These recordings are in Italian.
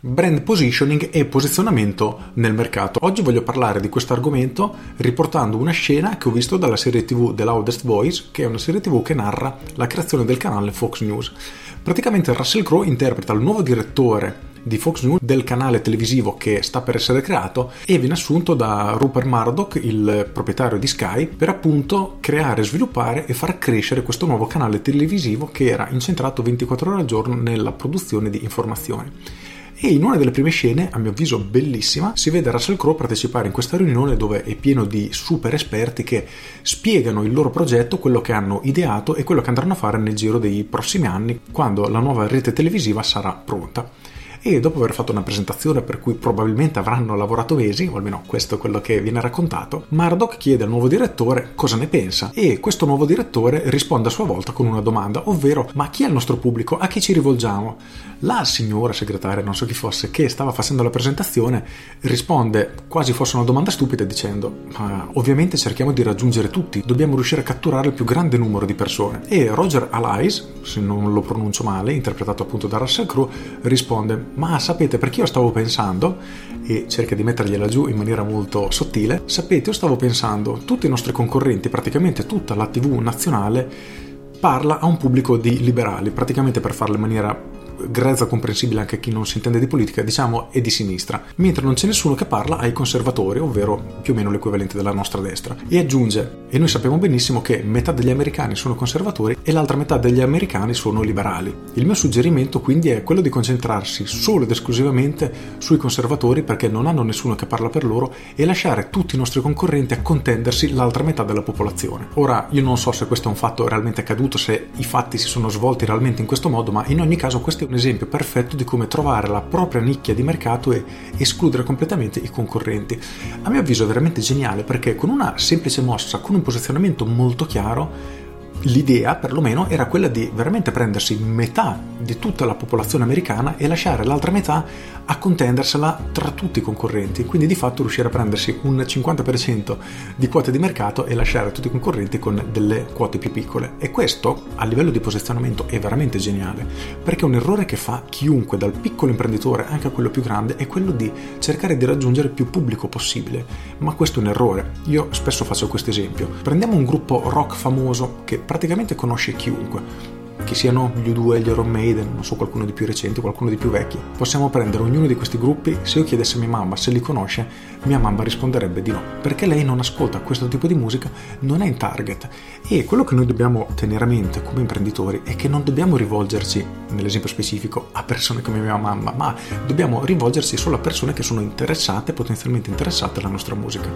brand positioning e posizionamento nel mercato. Oggi voglio parlare di questo argomento riportando una scena che ho visto dalla serie TV The Loudest Voice, che è una serie TV che narra la creazione del canale Fox News. Praticamente Russell Crowe interpreta il nuovo direttore di Fox News del canale televisivo che sta per essere creato e viene assunto da Rupert Murdoch, il proprietario di Sky, per appunto creare, sviluppare e far crescere questo nuovo canale televisivo che era incentrato 24 ore al giorno nella produzione di informazioni. E in una delle prime scene, a mio avviso bellissima, si vede Russell Crowe partecipare in questa riunione dove è pieno di super esperti che spiegano il loro progetto, quello che hanno ideato e quello che andranno a fare nel giro dei prossimi anni, quando la nuova rete televisiva sarà pronta e dopo aver fatto una presentazione per cui probabilmente avranno lavorato mesi, o almeno questo è quello che viene raccontato, Murdoch chiede al nuovo direttore cosa ne pensa e questo nuovo direttore risponde a sua volta con una domanda, ovvero ma chi è il nostro pubblico? A chi ci rivolgiamo? La signora segretaria, non so chi fosse, che stava facendo la presentazione, risponde quasi fosse una domanda stupida dicendo ma ovviamente cerchiamo di raggiungere tutti, dobbiamo riuscire a catturare il più grande numero di persone. E Roger Alais, se non lo pronuncio male, interpretato appunto da Russell Crowe, risponde ma sapete perché io stavo pensando, e cerca di mettergliela giù in maniera molto sottile, sapete io stavo pensando, tutti i nostri concorrenti, praticamente tutta la TV nazionale, parla a un pubblico di liberali, praticamente per farlo in maniera grezza comprensibile anche a chi non si intende di politica, diciamo, è di sinistra, mentre non c'è nessuno che parla ai conservatori, ovvero più o meno l'equivalente della nostra destra. E aggiunge, e noi sappiamo benissimo che metà degli americani sono conservatori e l'altra metà degli americani sono liberali. Il mio suggerimento quindi è quello di concentrarsi solo ed esclusivamente sui conservatori perché non hanno nessuno che parla per loro e lasciare tutti i nostri concorrenti a contendersi l'altra metà della popolazione. Ora, io non so se questo è un fatto realmente accaduto, se i fatti si sono svolti realmente in questo modo, ma in ogni caso questo un esempio perfetto di come trovare la propria nicchia di mercato e escludere completamente i concorrenti. A mio avviso è veramente geniale perché con una semplice mossa, con un posizionamento molto chiaro, l'idea perlomeno era quella di veramente prendersi metà di tutta la popolazione americana e lasciare l'altra metà a contendersela tra tutti i concorrenti, quindi di fatto riuscire a prendersi un 50% di quote di mercato e lasciare tutti i concorrenti con delle quote più piccole. E questo a livello di posizionamento è veramente geniale, perché un errore che fa chiunque, dal piccolo imprenditore anche a quello più grande, è quello di cercare di raggiungere più pubblico possibile. Ma questo è un errore. Io spesso faccio questo esempio. Prendiamo un gruppo rock famoso che praticamente conosce chiunque che siano gli U2, gli Iron Maiden, non so qualcuno di più recenti, qualcuno di più vecchi. Possiamo prendere ognuno di questi gruppi, se io chiedessi a mia mamma se li conosce, mia mamma risponderebbe di no, perché lei non ascolta questo tipo di musica, non è in target. E quello che noi dobbiamo tenere a mente come imprenditori è che non dobbiamo rivolgerci, nell'esempio specifico, a persone come mia mamma, ma dobbiamo rivolgersi solo a persone che sono interessate, potenzialmente interessate alla nostra musica.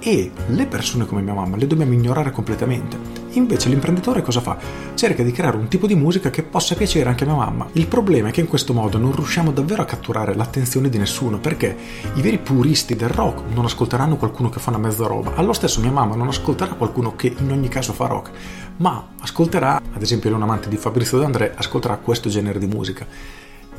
E le persone come mia mamma le dobbiamo ignorare completamente. Invece l'imprenditore cosa fa? Cerca di creare un tipo di musica che possa piacere anche a mia mamma. Il problema è che in questo modo non riusciamo davvero a catturare l'attenzione di nessuno, perché i veri puristi del rock non ascolteranno qualcuno che fa una mezza roba. Allo stesso mia mamma non ascolterà qualcuno che in ogni caso fa rock, ma ascolterà, ad esempio un amante di Fabrizio D'André, ascolterà questo genere di musica.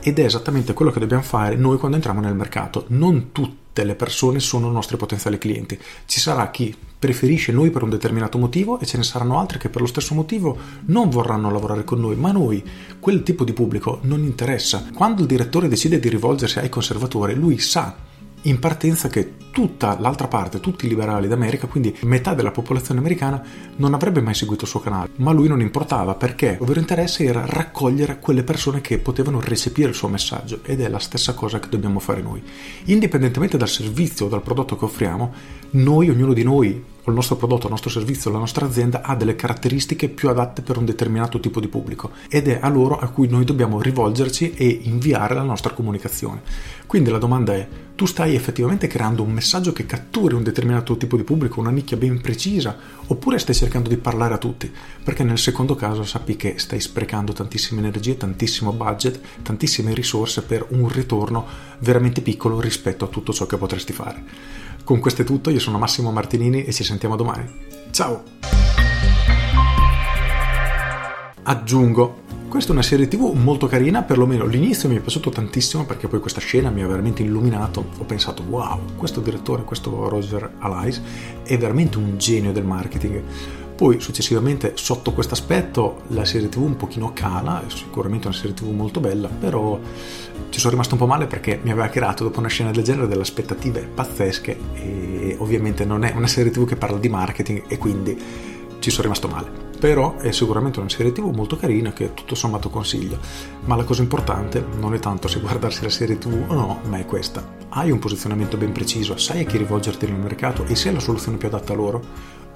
Ed è esattamente quello che dobbiamo fare noi quando entriamo nel mercato. Non tutte le persone sono nostri potenziali clienti. Ci sarà chi preferisce noi per un determinato motivo e ce ne saranno altri che per lo stesso motivo non vorranno lavorare con noi, ma a noi quel tipo di pubblico non interessa. Quando il direttore decide di rivolgersi ai conservatori, lui sa in partenza che tutta l'altra parte, tutti i liberali d'America, quindi metà della popolazione americana, non avrebbe mai seguito il suo canale. Ma lui non importava perché il vero interesse era raccogliere quelle persone che potevano recepire il suo messaggio ed è la stessa cosa che dobbiamo fare noi. Indipendentemente dal servizio o dal prodotto che offriamo, noi, ognuno di noi, o il nostro prodotto, il nostro servizio, la nostra azienda ha delle caratteristiche più adatte per un determinato tipo di pubblico ed è a loro a cui noi dobbiamo rivolgerci e inviare la nostra comunicazione. Quindi la domanda è, tu stai effettivamente creando un messaggio che catturi un determinato tipo di pubblico, una nicchia ben precisa, oppure stai cercando di parlare a tutti? Perché nel secondo caso sappi che stai sprecando tantissime energie, tantissimo budget, tantissime risorse per un ritorno veramente piccolo rispetto a tutto ciò che potresti fare. Con questo è tutto, io sono Massimo Martinini e ci sentiamo domani. Ciao! Aggiungo, questa è una serie tv molto carina, perlomeno l'inizio mi è piaciuto tantissimo perché poi questa scena mi ha veramente illuminato. Ho pensato, wow, questo direttore, questo Roger Alais è veramente un genio del marketing. Poi successivamente sotto questo aspetto la serie tv un pochino cala, è sicuramente una serie tv molto bella, però ci sono rimasto un po' male perché mi aveva creato dopo una scena del genere delle aspettative pazzesche e ovviamente non è una serie tv che parla di marketing e quindi ci sono rimasto male. Però è sicuramente una serie tv molto carina che tutto sommato consiglio. Ma la cosa importante non è tanto se guardarsi la serie tv o no, ma è questa. Hai un posizionamento ben preciso, sai a chi rivolgerti nel mercato e sei la soluzione più adatta a loro?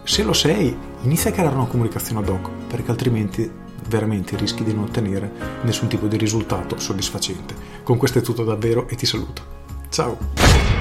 Se lo sei, inizia a creare una comunicazione ad hoc, perché altrimenti veramente rischi di non ottenere nessun tipo di risultato soddisfacente. Con questo è tutto davvero e ti saluto. Ciao!